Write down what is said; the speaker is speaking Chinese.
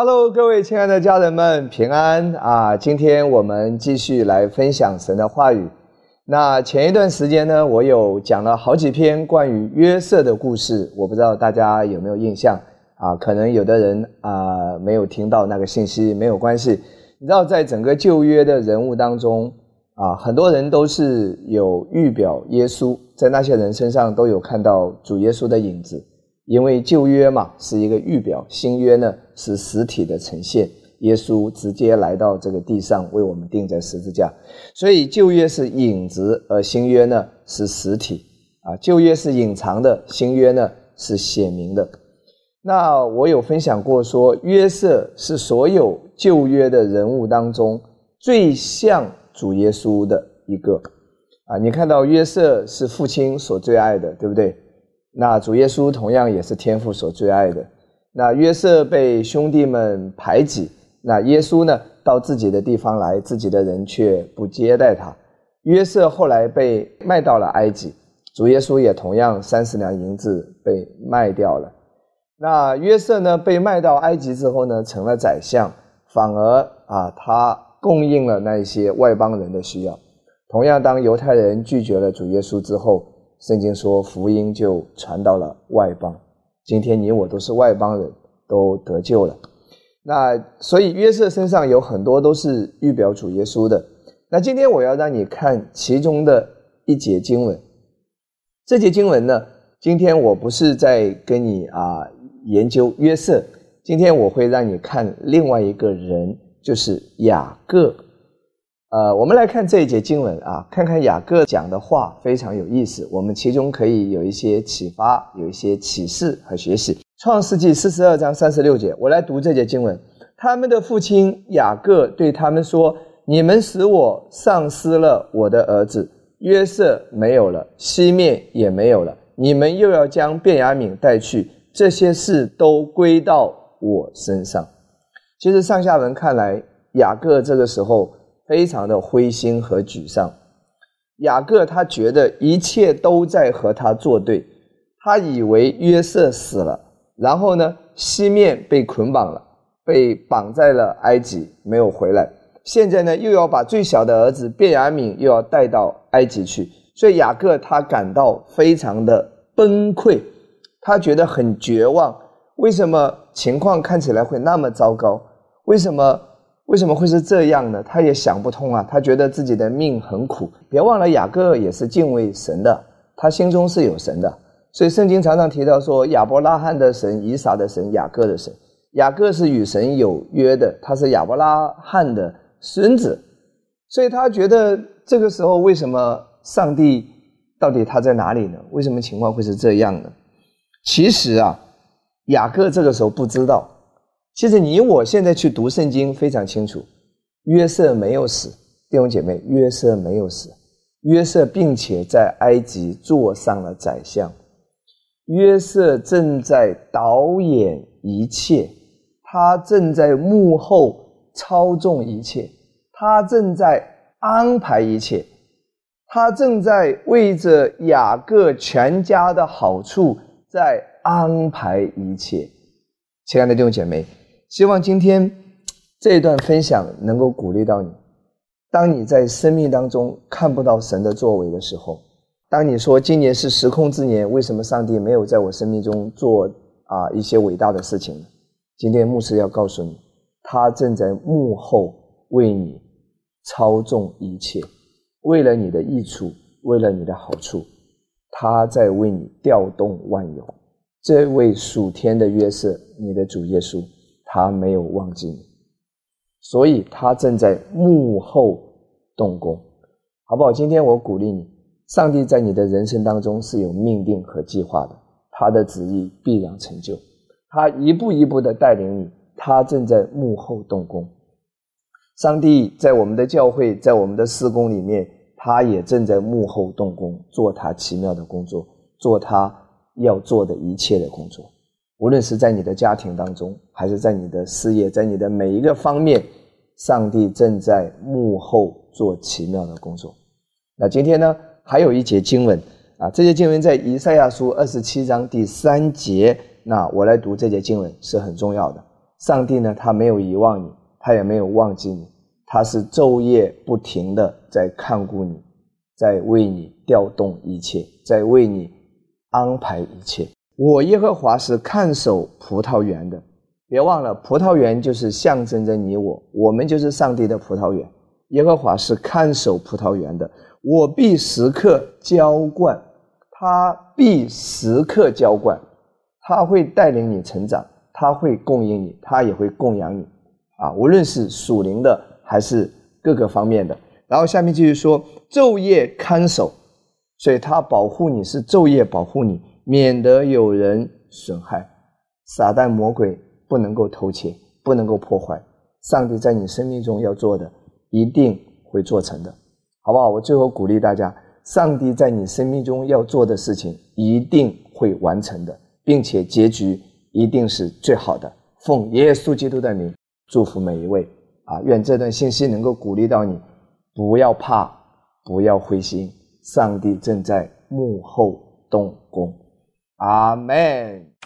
Hello，各位亲爱的家人们，平安啊！今天我们继续来分享神的话语。那前一段时间呢，我有讲了好几篇关于约瑟的故事，我不知道大家有没有印象啊？可能有的人啊没有听到那个信息，没有关系。你知道，在整个旧约的人物当中啊，很多人都是有预表耶稣，在那些人身上都有看到主耶稣的影子。因为旧约嘛是一个预表，新约呢是实体的呈现。耶稣直接来到这个地上，为我们钉在十字架，所以旧约是影子，而新约呢是实体。啊，旧约是隐藏的，新约呢是显明的。那我有分享过说，约瑟是所有旧约的人物当中最像主耶稣的一个。啊，你看到约瑟是父亲所最爱的，对不对？那主耶稣同样也是天父所最爱的。那约瑟被兄弟们排挤，那耶稣呢，到自己的地方来，自己的人却不接待他。约瑟后来被卖到了埃及，主耶稣也同样三十两银子被卖掉了。那约瑟呢，被卖到埃及之后呢，成了宰相，反而啊，他供应了那些外邦人的需要。同样，当犹太人拒绝了主耶稣之后。圣经说，福音就传到了外邦。今天你我都是外邦人，都得救了。那所以约瑟身上有很多都是预表主耶稣的。那今天我要让你看其中的一节经文。这节经文呢，今天我不是在跟你啊研究约瑟，今天我会让你看另外一个人，就是雅各。呃，我们来看这一节经文啊，看看雅各讲的话非常有意思，我们其中可以有一些启发，有一些启示和学习。创世纪四十二章三十六节，我来读这节经文。他们的父亲雅各对他们说：“你们使我丧失了我的儿子约瑟，没有了，西面也没有了。你们又要将卞雅敏带去，这些事都归到我身上。”其实上下文看来，雅各这个时候。非常的灰心和沮丧，雅各他觉得一切都在和他作对，他以为约瑟死了，然后呢，西面被捆绑了，被绑在了埃及，没有回来。现在呢，又要把最小的儿子卞雅敏又要带到埃及去，所以雅各他感到非常的崩溃，他觉得很绝望。为什么情况看起来会那么糟糕？为什么？为什么会是这样呢？他也想不通啊！他觉得自己的命很苦。别忘了，雅各也是敬畏神的，他心中是有神的。所以圣经常常提到说，亚伯拉罕的神、以撒的神、雅各的神。雅各是与神有约的，他是亚伯拉罕的孙子。所以他觉得这个时候，为什么上帝到底他在哪里呢？为什么情况会是这样呢？其实啊，雅各这个时候不知道。其实你我现在去读圣经非常清楚，约瑟没有死，弟兄姐妹，约瑟没有死，约瑟并且在埃及坐上了宰相，约瑟正在导演一切，他正在幕后操纵一切，他正在安排一切，他正在为着雅各全家的好处在安排一切，亲爱的弟兄姐妹。希望今天这一段分享能够鼓励到你。当你在生命当中看不到神的作为的时候，当你说今年是时空之年，为什么上帝没有在我生命中做啊一些伟大的事情呢？今天牧师要告诉你，他正在幕后为你操纵一切，为了你的益处，为了你的好处，他在为你调动万有。这位属天的约瑟，你的主耶稣。他没有忘记你，所以他正在幕后动工，好不好？今天我鼓励你，上帝在你的人生当中是有命定和计划的，他的旨意必然成就，他一步一步的带领你，他正在幕后动工。上帝在我们的教会，在我们的施工里面，他也正在幕后动工，做他奇妙的工作，做他要做的一切的工作。无论是在你的家庭当中，还是在你的事业，在你的每一个方面，上帝正在幕后做奇妙的工作。那今天呢，还有一节经文啊，这节经文在以赛亚书二十七章第三节。那我来读这节经文是很重要的。上帝呢，他没有遗忘你，他也没有忘记你，他是昼夜不停的在看顾你，在为你调动一切，在为你安排一切。我耶和华是看守葡萄园的，别忘了，葡萄园就是象征着你我，我们就是上帝的葡萄园。耶和华是看守葡萄园的，我必时刻浇灌，他必时刻浇灌，他会带领你成长，他会供应你，他也会供养你，啊，无论是属灵的还是各个方面的。然后下面继续说，昼夜看守，所以他保护你是昼夜保护你，免得有人损害，撒旦魔鬼不能够偷窃，不能够破坏，上帝在你生命中要做的。一定会做成的，好不好？我最后鼓励大家，上帝在你生命中要做的事情一定会完成的，并且结局一定是最好的。奉耶稣基督的名，祝福每一位啊！愿这段信息能够鼓励到你，不要怕，不要灰心，上帝正在幕后动工。阿门。